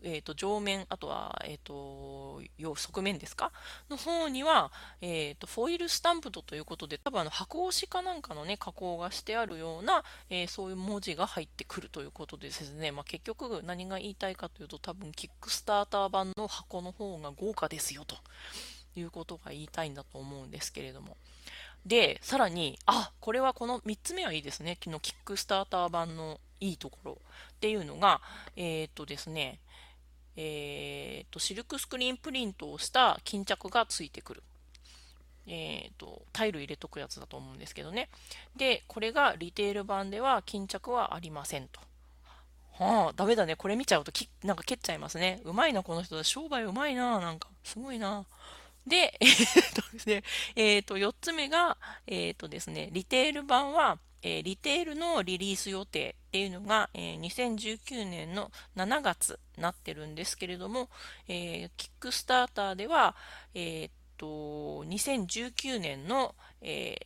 え、ー、と、上面、あとは、えっ、ー、と、側面ですか？の方には、えっ、と、フォイルスタンプということで、多分あの、箱押しかなんかのね、加工がしてあるような、えそういう文字が入ってくるということでですね、まあ、結局何が言いたいかというと、多分、キックスターター版の箱の方が豪華ですよ、ということが言いたいんだと思うんですけれども。で、さらに、あ、これはこの3つ目はいいですね。昨日キックスターター版のいいところっていうのが、えっ、とですね、えっ、と、シルクスクリーンプリントをした巾着がついてくる。えっ、と、タイル入れとくやつだと思うんですけどね。で、これがリテール版では巾着はありませんと。はあ、ダメだね。これ見ちゃうとき、なんか蹴っちゃいますね。うまいな、この人。商売うまいな。なんか、すごいな。で、えー、っとですね、えー、っと、4つ目が、えー、っとですね、リテール版は、えリテールのリリース予定っていうのが、え2019年の7月になってるんですけれども、えキックスターターでは、えっと、2019年の、え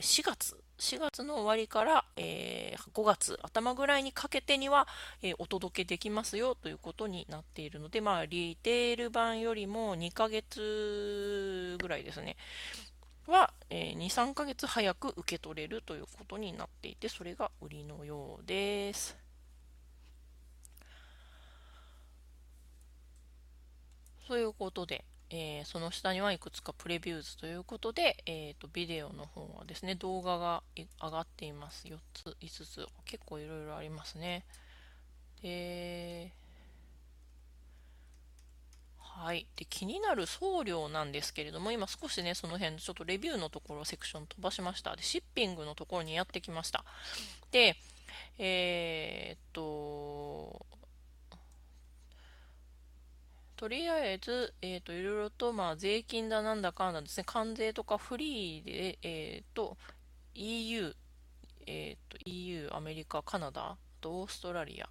4月4月の終わりから、えー、5月頭ぐらいにかけてには、えー、お届けできますよということになっているので、まあ、リテール版よりも2ヶ月ぐらいですね。は、えー、2、3ヶ月早く受け取れるということになっていて、それが売りのようです。ということで、えー、その下にはいくつかプレビューズということで、えーと、ビデオの方はですね、動画が上がっています。4つ、5つ、結構いろいろありますね。で、はい。で、気になる送料なんですけれども、今少しね、その辺、ちょっとレビューのところ、セクション飛ばしました。で、シッピングのところにやってきました。で、えー、っと、とりあえず、え、ー、と、いろいろと、まあ、税金だなんだかんだですね、関税とかフリーで、えっ、と、EU、えっ、と、EU、アメリカ、カナダ、あとオーストラリア、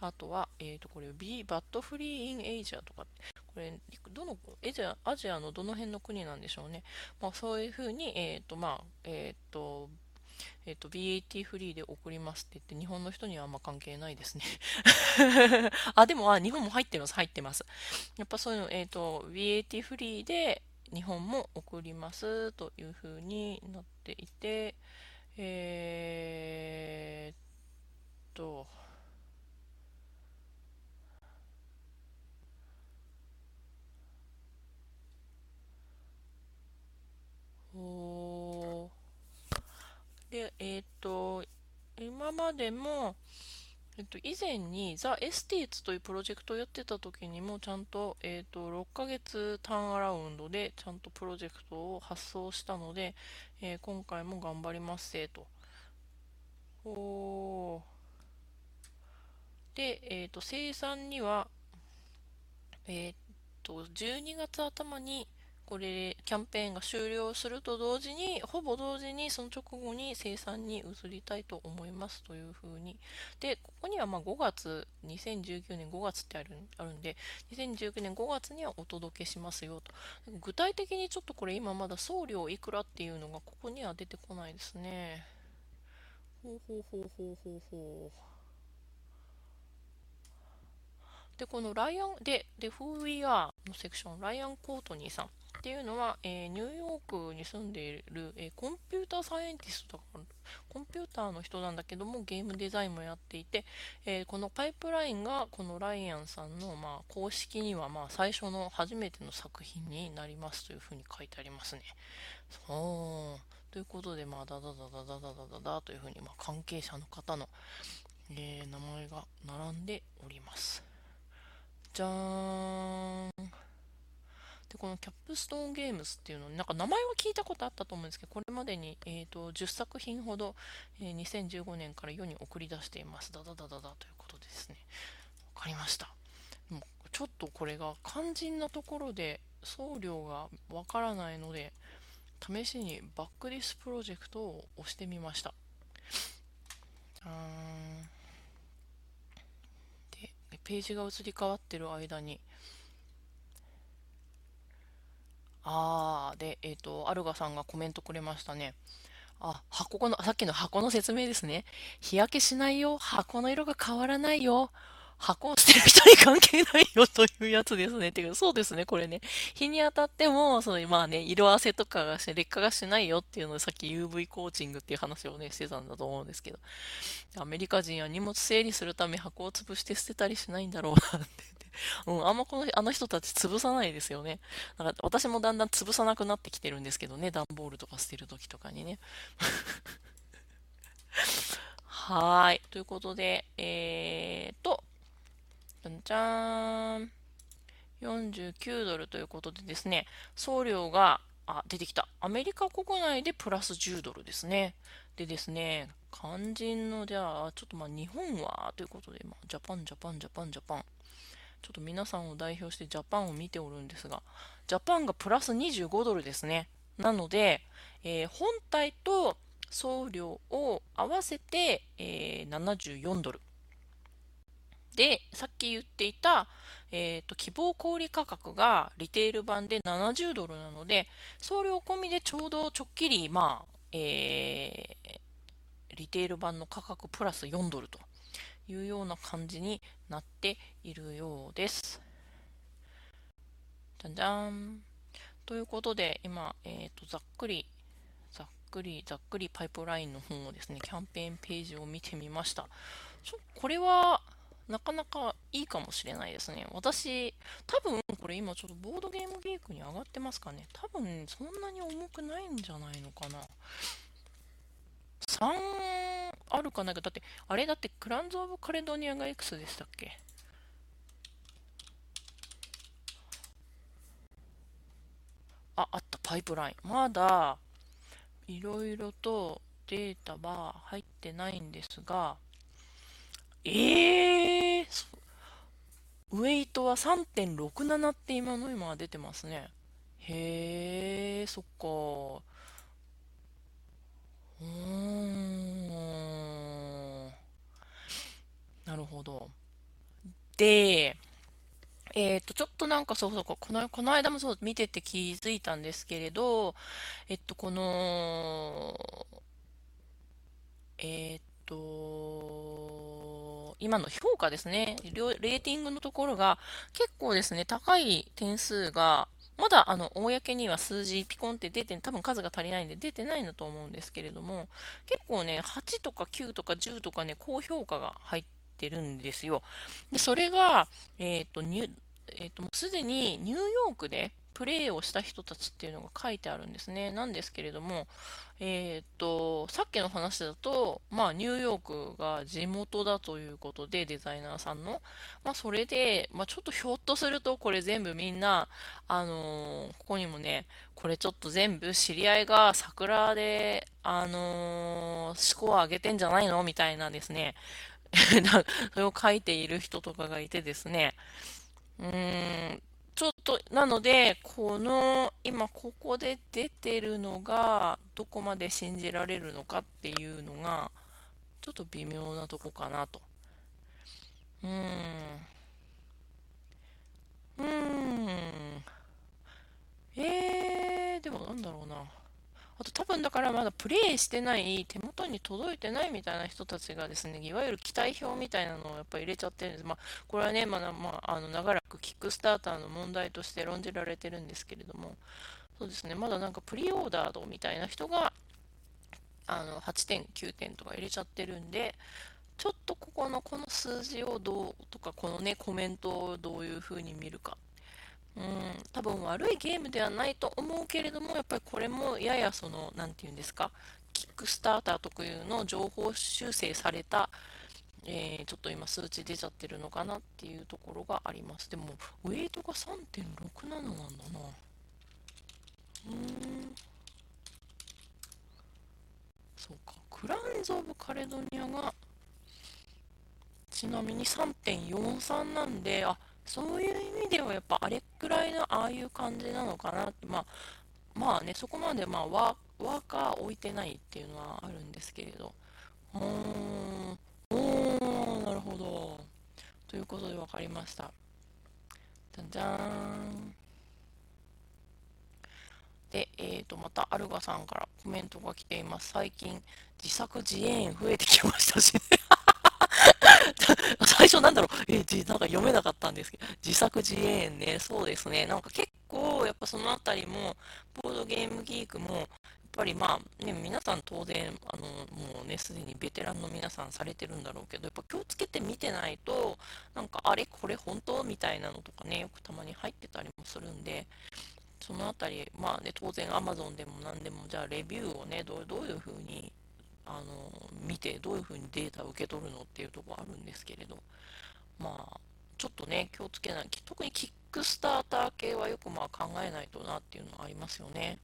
あとは、えっ、と、これ、B、バットフリーインエイジアとか、これ、どの、アジア、アジアのどの辺の国なんでしょうね。まあ、そういうふうに、えっ、と、まあ、えっ、と、えっ、と、BAT フリーで送りますって言って、日本の人にはあんま関係ないですね あ、でも、あ、日本も入ってます、入ってます。やっぱそういうの、えっ、ー、と、BAT フリーで日本も送りますというふうになっていて、えー、っと、で、えっ、ー、と、今までも、えっと、以前にザ・エスティーツというプロジェクトをやってた時にもちゃんと,、えっと6ヶ月ターンアラウンドでちゃんとプロジェクトを発送したので、えー、今回も頑張りますせと。おで、えっ、と生産には、えっ、と12月頭にこれキャンペーンが終了すると同時にほぼ同時にその直後に生産に移りたいと思いますというふうに。でここにはま5月2019年5月ってあるあるんで2019年5月にはお届けしますよと。具体的にちょっとこれ今まだ送料いくらっていうのがここには出てこないですね。ほうほうほうほうほうほう。で、このライアン、で、で、Who We Are のセクション、ライアン・コートニーさん。っていうのは、えー、ニューヨークに住んでいる、えー、コンピューターサイエンティストだか、コンピューターの人なんだけども、ゲームデザインもやっていて、えー、このパイプラインが、このライアンさんの、まあ、公式には、まあ、最初の初めての作品になりますというふうに書いてありますね。そう。ということで、まあ、ダダダダダダダダというふうに、まあ、関係者の方の、えー、名前が並んでおります。じゃーん。で、このキャップストーンゲームスっていうのなんか名前は聞いたことあったと思うんですけど、これまでに、えーと、10作品ほど、えー、2015年から世に送り出しています。ダダダダダということですね。わかりました。もうちょっとこれが肝心なところで送料がわからないので、試しに back this project を押してみました。あーページが移り変わってる間にああでえっ、とアルガさんがコメントくれましたねあ、箱の、さっきの箱の説明ですね。日焼けしないよ。箱の色が変わらないよ。箱を捨てる人に関係ないよというやつですね。てか、そうですね、これね。日に当たっても、その、まあね、色あせとかがして、劣化がしないよっていうので、さっき UV コーチングっていう話をね、してたんだと思うんですけど。アメリカ人は荷物整理するため箱を潰して捨てたりしないんだろうなってうん、あんまこの、あの人たち潰さないですよね。なんか私もだんだん潰さなくなってきてるんですけどね、段ボールとか捨てるときとかにね。はい。ということで、えーと、じゃん。49ドルということでですね、送料が、あ、出てきた。アメリカ国内でプラス10ドルですね。でですね、肝心の、じゃあ、ちょっとまあ日本はということで、まあ、ジャパン、ジャパン、ジャパン、ジャパン。ちょっと皆さんを代表してジャパンを見ておるんですが、ジャパンがプラス25ドルですね。なので、えー、本体と送料を合わせて、えー、74ドル。で、さっき言っていた、えっ、ー、と、希望小売価格がリテール版で70ドルなので、送料込みでちょうどちょっきり、まあ、えー、リテール版の価格プラス4ドルというような感じになっているようです。じゃんじゃん。ということで、今、え、ー、と、ざっくり、ざっくり、ざっくりパイプラインの方をですね、キャンペーンページを見てみました。ちょこれは、なかなかいいかもしれないですね。私、多分これ今ちょっとボードゲームギークに上がってますかね。多分そんなに重くないんじゃないのかな。3あるかないか。だって、あれだってクランズ・オブ・カレドニアが X でしたっけ？あ、あった、パイプライン。まだ、いろいろとデータは入ってないんですが、ええー、ウェイトは3.67って今の今は出てますね。へえ、そっか。うーん。なるほど。で、えっと、ちょっとなんかそうそう、この、この間もそう見てて気づいたんですけれど、えっと、この、えっと、今の評価ですね、レーティングのところが結構ですね、高い点数がまだ、あの、公には数字ピコンって出て、多分数が足りないんで出てないんだと思うんですけれども、結構ね、8とか9とか10とかね、高評価が入ってるんですよ。で、それが、えっ、ー、と、ニュ、えっ、ー、と、もうすでにニューヨークでプレイをした人たちっていうのが書いてあるんですね。なんですけれども、えっ、と、さっきの話だと、まあ、ニューヨークが地元だということで、デザイナーさんの。まあ、それで、まあ、ちょっとひょっとすると、これ全部みんな、あのー、ここにもね、これちょっと全部知り合いが桜で、あのー、スコア上げてんじゃないの？みたいなですね。それを書いている人とかがいてですね。うーん、ちょっと、なので、この、今ここで出てるのが、どこまで信じられるのかっていうのが、ちょっと微妙なとこかなと。うーん。うーん。えー、でもなんだろうな。あと多分だからまだプレイしてない、手元に届いてないみたいな人たちがですね、いわゆる期待表みたいなのをやっぱり入れちゃってるんです。まあ、これはね、まあ、まあ、あの長らくキックスターターの問題として論じられてるんですけれども、そうですね、まだなんかプリオーダードみたいな人が、あの、8点、9点とか入れちゃってるんで、ちょっとここのこの数字をどうとか、このね、コメントをどういう風に見るかうん、多分悪いゲームではないと思うけれども、やっぱりこれもややその、なんていうんですか、キックスターター特有の情報修正された、えー、ちょっと今数値出ちゃってるのかなっていうところがあります。でも、ウェイトが3.67なんだな。うーん。そうか。クランズ・オブ・カレドニアが、ちなみに3.43なんで、あ、そういう意味ではやっぱあれくらいのああいう感じなのかなって、まあ、まあね、そこまでまあワーカー置いてないっていうのはあるんですけれど。うーん、おー、なるほど。ということで分かりました。じゃんじゃーん。で、で、えーと、またアルガさんからコメントが来ています。最近、自作自演増えてきましたしね 最初なんだろう、え、なんか読めなかったんですけど、自作自演ね、そうですね。なんか結構、やっぱそのあたりも、ボードゲームギークも、やっぱりまあ、ね、皆さん当然、あの、もうね、すでにベテランの皆さんされてるんだろうけど、やっぱ気をつけて見てないと、なんか、あれこれ本当みたいなのとかね、よくたまに入ってたりもするんで、そのあたり、まあね、当然 Amazon でも何でも、じゃあレビューをね、どうどういう風にあの見てどういうふうにデータを受け取るのっていうとこあるんですけれど。まあちょっとね気をつけない特にキックスターター系はよくまあ考えないとなっていうのはありますよね。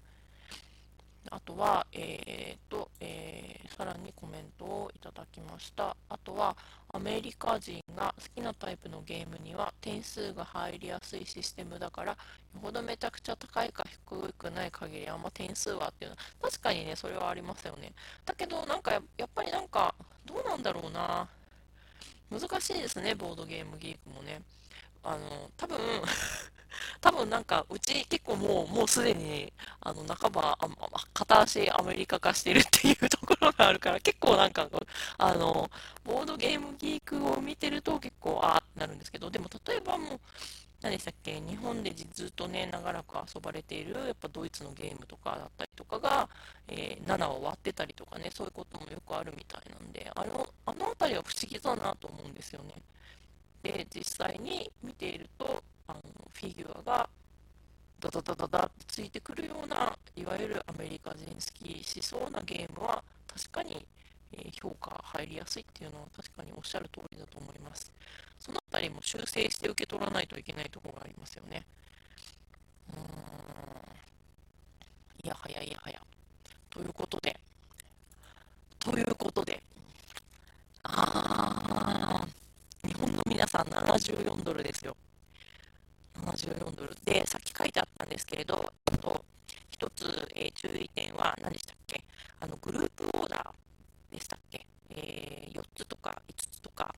あとは、えー、と、えー、さらにコメントをいただきました。あとは、アメリカ人が好きなタイプのゲームには点数が入りやすいシステムだから、よほどめちゃくちゃ高いか低くない限りあんま点数はっていうのは、確かにね、それはありますよね。だけど、なんかやっぱりなんか、どうなんだろうな。難しいですね、ボードゲームギークもね。あの、多分 多分なんか、うち結構もう、もうすでに、あの、半ば、あ片足アメリカ化してるっていうところがあるから、結構なんか、あの、ボードゲームギークを見てると結構、ああってなるんですけど、でも例えばもう、何でしたっけ日本でずっとね、長らく遊ばれている、やっぱドイツのゲームとかだったりとかが、えー、7を割ってたりとかね、そういうこともよくあるみたいなんで、あの、あの辺りは不思議だなと思うんですよね。で、実際に見ていると、あのフィギュアがダダダダダってついてくるようないわゆるアメリカ人好きしそうなゲームは確かに、え評価入りやすいっていうのは確かにおっしゃる通りだと思います。そのあたりも修正して受け取らないといけないところがありますよね。うーん。いやはやいやはやということでということであー日本の皆さん74ドルですよ。74ドルで、さっき書いてあったんですけれど、あと、一つ、えー、注意点は何でしたっけ？あの、グループオーダーでしたっけ？えー、4つとか5つとか、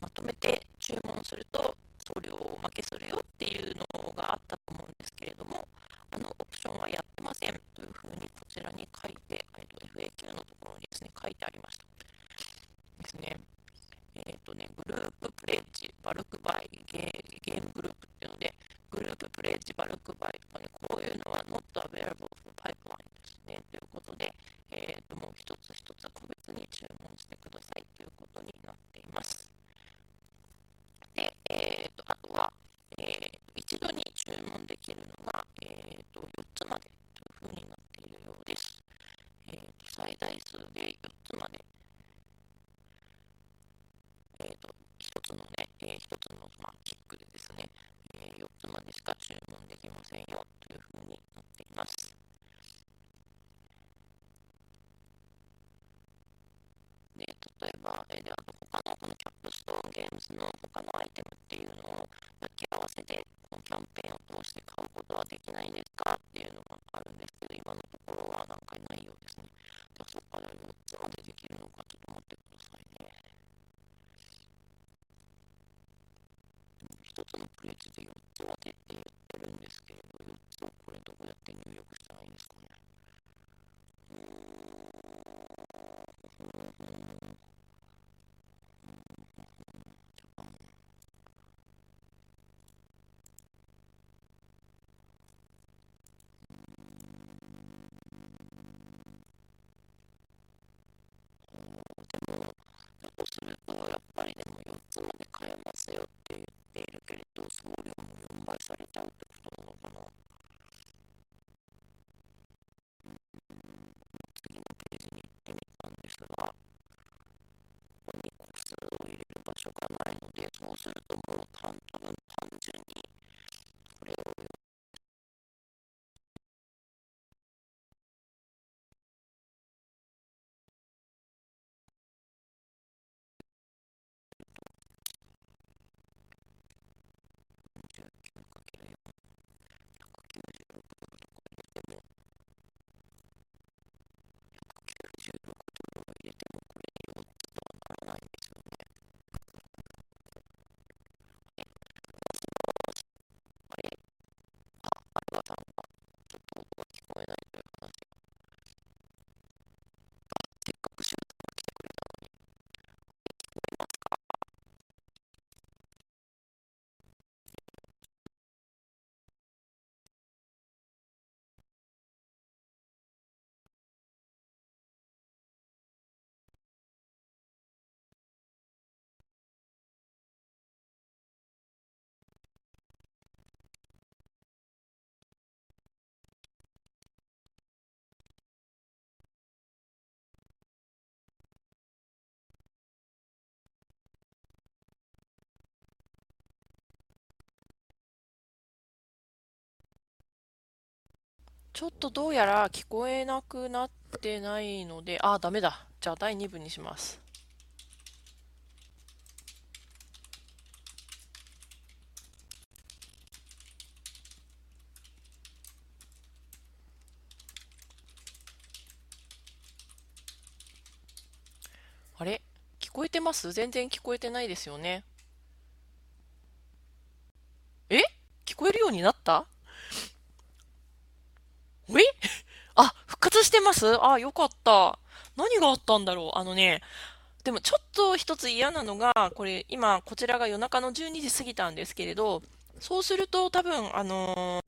まとめて注文すると送料をおまけするよっていうのがあったと思うんですけれども、あのオプションはやってませんというふうにこちらに書いて、FAQ のところにですね、書いてありました。売、こういうのは not available for pipeline ですね。ということで、えー、ともう一つ一つ個別に注文してくださいということになっています。で、えー、とあとは、えー、一度に注文できるのが、えー、と4つまでというふうになっているようです。えー、と最大数で4つまで。えー、と1つのね、えー、1つの、まあ、キックでですね、注文できませんよというふうになっています。で、例えば、え、で、あと他のこのキャップストーンゲームズの他のアイテムっていうのを抱き合わせて、このキャンペーンを通して買うことはできないんですちょっとどうやら聞こえなくなってないので、あ、ダメだ。じゃあ第2部にします。あれ？聞こえてます？全然聞こえてないですよね。え？聞こえるようになった？え？あ、復活してます？あ、よかった。何があったんだろう？あのね、でもちょっと一つ嫌なのが、これ今こちらが夜中の12時過ぎたんですけれど、そうすると多分、あの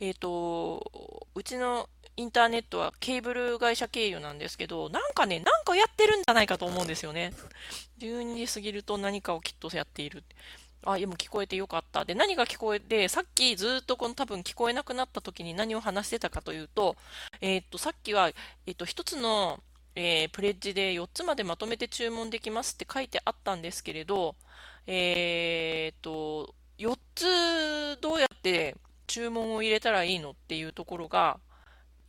ー、えっ、ー、と、うちのインターネットはケーブル会社経由なんですけど、なんかね、なんかやってるんじゃないかと思うんですよね。12時過ぎると何かをきっとやっている。あ、でも聞こえてよかった。で、何が聞こえて、さっきずっとこの多分聞こえなくなった時に何を話してたかというと、えーっと、さっきは、えーっと、一つの、えープレッジで4つまでまとめて注文できますって書いてあったんですけれど、えーっと、4つどうやって注文を入れたらいいのっていうところが、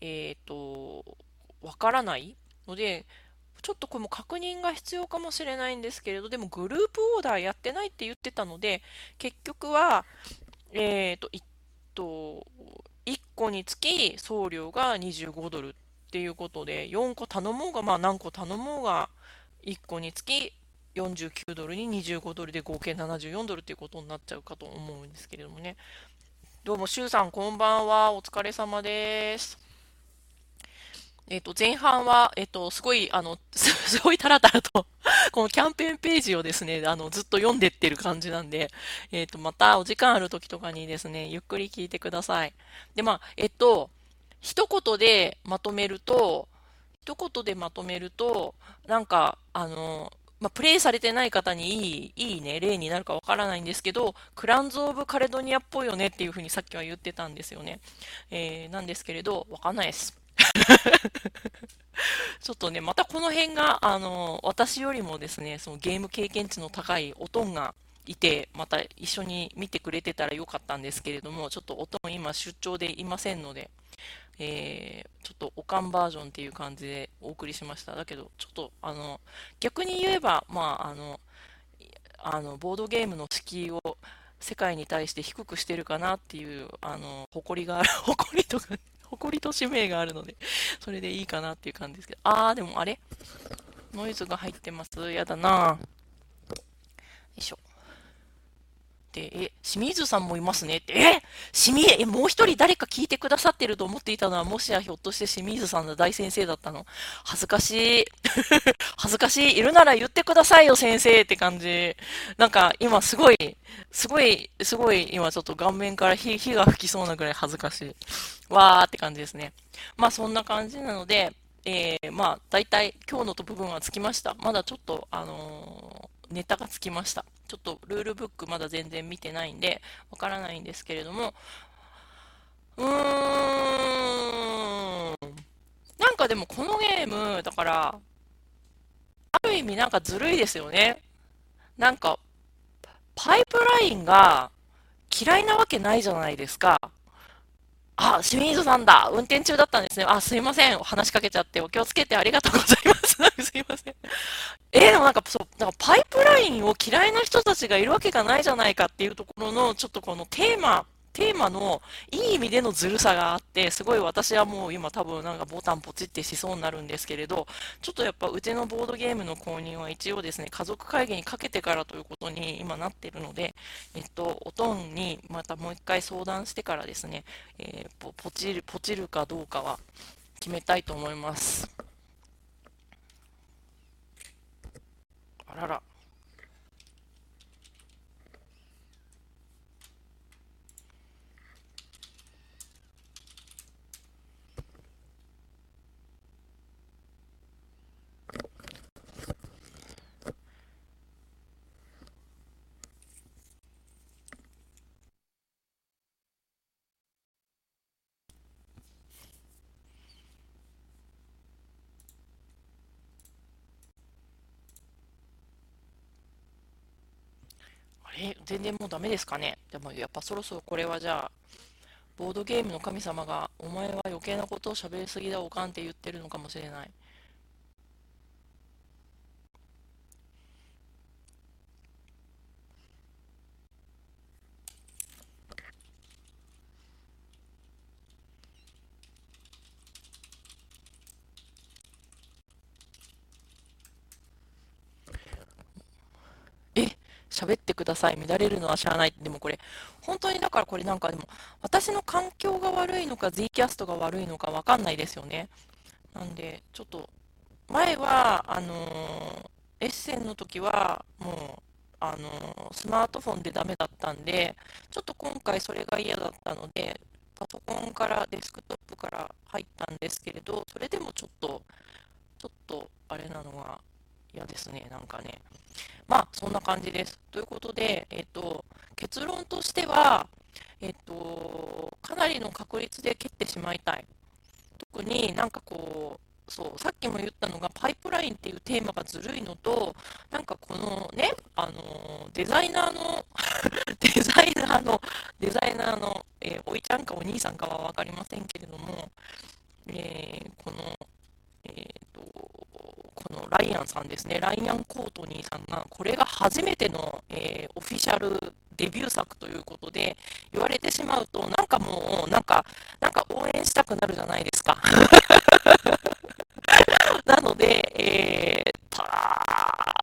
えーっと、わからないので、ちょっとこれも確認が必要かもしれないんですけれど、でもグループオーダーやってないって言ってたので、結局は、えっと、1と、1個につき送料が25ドルっていうことで、4個頼もうが、まあ何個頼もうが、1個につき49ドルに25ドルで合計74ドルっていうことになっちゃうかと思うんですけれどもね。どうも、シュウさん、こんばんは。お疲れ様です。えっと、前半は、えっと、すごい、あの、すごいタラタラと このキャンペーンページをですね、あの、ずっと読んでってる感じなんで、えっと、またお時間ある時とかにですね、ゆっくり聞いてください。で、まあ、えっと、一言でまとめると、一言でまとめると、なんか、あの、まあ、プレイされてない方にいい、いいね、例になるかわからないんですけど、クランズ・オブ・カレドニアっぽいよねっていうふうにさっきは言ってたんですよね。えー、なんですけれど、わかんないです。ちょっとね、またこの辺が、あの、私よりもですね、そのゲーム経験値の高いおとんがいて、また一緒に見てくれてたらよかったんですけれども、ちょっとおとん今出張でいませんので、えー、ちょっとおかんバージョンっていう感じでお送りしました。だけど、ちょっと、あの、逆に言えば、まあ、あの、あの、ボードゲームの敷居を世界に対して低くしてるかなっていう、あの、誇りがある、誇りとか誇りと使命があるので、それでいいかなっていう感じですけど。あー、でもあれ？ノイズが入ってます。やだなよいしょ。で、え、清水さんもいますねって、え清水、え、もう一人誰か聞いてくださってると思っていたのは、もしやひょっとして清水さんの大先生だったの恥ずかしい。恥ずかしい。いるなら言ってくださいよ、先生って感じ。なんか、今すごい、すごい、すごい、今ちょっと顔面から火火が吹きそうなぐらい恥ずかしい。わーって感じですね。まあ、そんな感じなので、えー、まあ、大体今日の部分はつきました。まだちょっと、あのー、ネタがつきました。ちょっとルールブックまだ全然見てないんで、わからないんですけれども、うーん、なんかでもこのゲーム、だから、ある意味なんかずるいですよね。なんか、パイプラインが嫌いなわけないじゃないですか。あ、清水さんだ。運転中だったんですね。あ、すいません。話しかけちゃってお気をつけてありがとうございます。すいません。えー、でもなんか、そう、なんかパイプラインを嫌いな人たちがいるわけがないじゃないかっていうところの、ちょっとこのテーマ、テーマのいい意味でのずるさがあって、すごい私はもう今多分なんかボタンポチってしそうになるんですけれど、ちょっとやっぱうちのボードゲームの購入は一応ですね、家族会議にかけてからということに今なってるので、えっと、おとんにまたもう一回相談してからですね、えー、ポチる、ポチるかどうかは決めたいと思います。あらら。え、全然もうダメですかね。でもやっぱそろそろこれはじゃあ、ボードゲームの神様が、お前は余計なことを喋りすぎだおかんって言ってるのかもしれない。喋ってください。乱れるのはしゃあない。でもこれ、本当にだからこれなんかでも、私の環境が悪いのか、Z キャストが悪いのかわかんないですよね。なんで、ちょっと、前は、あのー、エッセンの時は、もう、あのー、スマートフォンでダメだったんで、ちょっと今回それが嫌だったので、パソコンからデスクトップから入ったんですけれど、それでもちょっと、ちょっと、あれなのが嫌ですね、なんかね。まあ、そんな感じです。ということで、えっと、結論としては、えっと、かなりの確率で蹴ってしまいたい。特になんかこう、そう、さっきも言ったのが、パイプラインっていうテーマがずるいのと、なんかこのね、あの、デザイナーの デザイナーの、デザイナーの、えー、おいちゃんかお兄さんかは分かりませんけれども、えー、この、えーこのライアンさんですね、ライアン・コートニーさんが、これが初めての、えー、オフィシャルデビュー作ということで言われてしまうと、なんかもう、なんか、なんか応援したくなるじゃないですか。なので、えー、た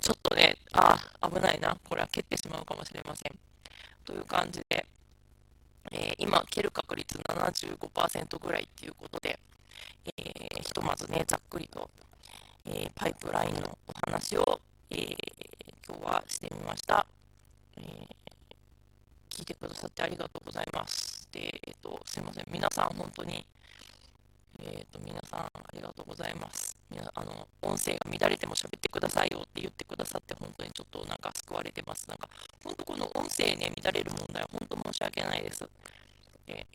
ちょっとね、あ、危ないな。これは蹴ってしまうかもしれません。という感じで、えー、今、蹴る確率75%ぐらいっていうことで、えー、ひとまずね、ざっくりと、えー、パイプラインのお話を、えー、今日はしてみました、え聞いてくださってありがとうございます。で、えっ、と、すいません。皆さん、本当に、えっ、と、皆さん、ありがとうございます。みなあの、音声が乱れても喋ってくださいよって言ってくださって、本当にちょっとなんか救われてます。なんか、本当この音声ね、乱れる問題本当申し訳ないです。え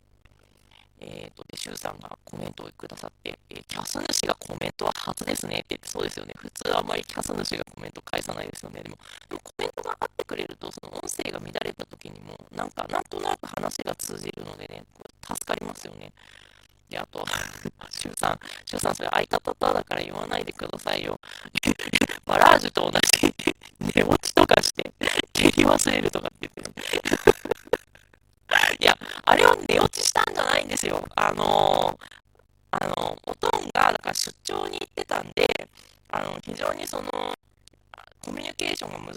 えっ、と、で、シュウさんがコメントをくださって、えー、キャス主がコメントは初ですねって言って、そうですよね。普通あんまりキャス主がコメント返さないですよね。でも、でもコメントがあってくれると、その音声が乱れた時にも、なんか、なんとなく話が通じるのでね、助かりますよね。で、あと、週3、週さん、シュウさ、それ相方とだから言わないでくださいよ。バラージュと同じ 寝落ちとかして、蹴り忘れるとかって言って、いや、あれは寝落ちしたんじゃないんですよ。あのー、あのー、おとんが、だから出張に行ってたんで、あの、非常にその、コミュニケーションが難